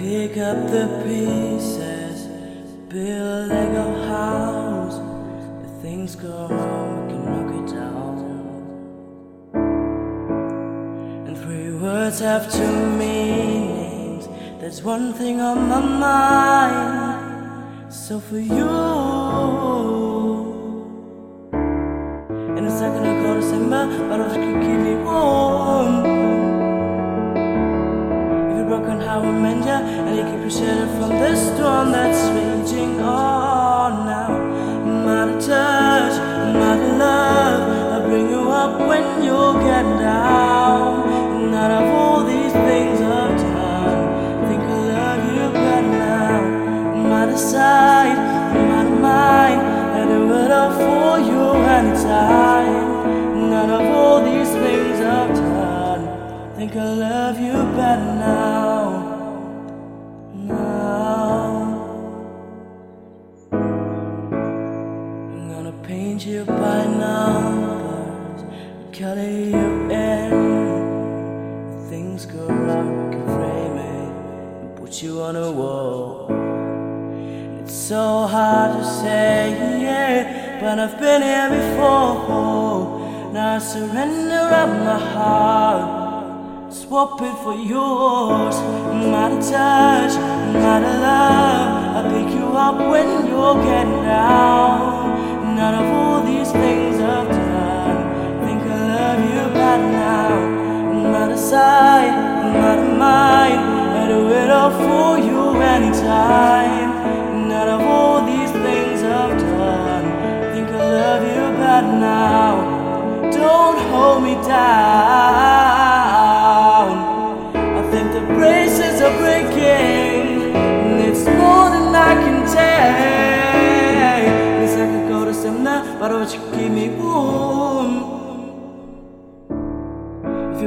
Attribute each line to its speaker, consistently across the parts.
Speaker 1: pick up the pieces, build a Lego house. If things go wrong, we can knock it down. And three words have two meanings. There's one thing on my mind. So for you, and it's not gonna go December, but I'll and you keep you sheltered from the storm that's raging on now. My touch, my love, I bring you up when you get down. And out of all these things I've done, I think I love you better now. My decide, my mind, I do it all for you anytime. You by numbers, color you in. Things go wrong, we can frame it put you on a wall. It's so hard to say, yeah, but I've been here before. Now I surrender up my heart, swap it for yours. Not a touch, not a love. I pick you up when you're getting down. Not a side, not a mind. I do it all for you anytime.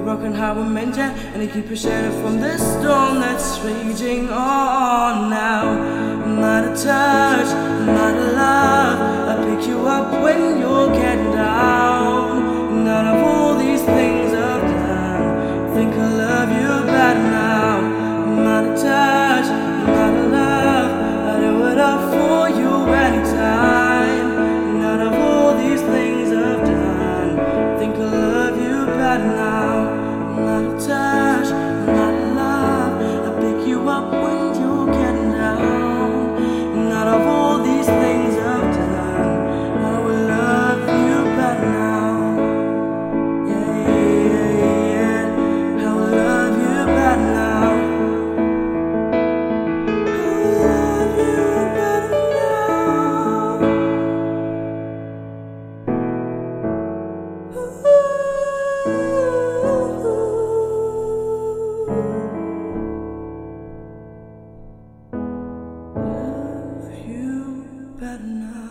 Speaker 1: Broken, heart will mend? And you keep you sheltered from the storm that's raging on now. I'm Not a touch, I'm not a love. I pick you up when you're better now.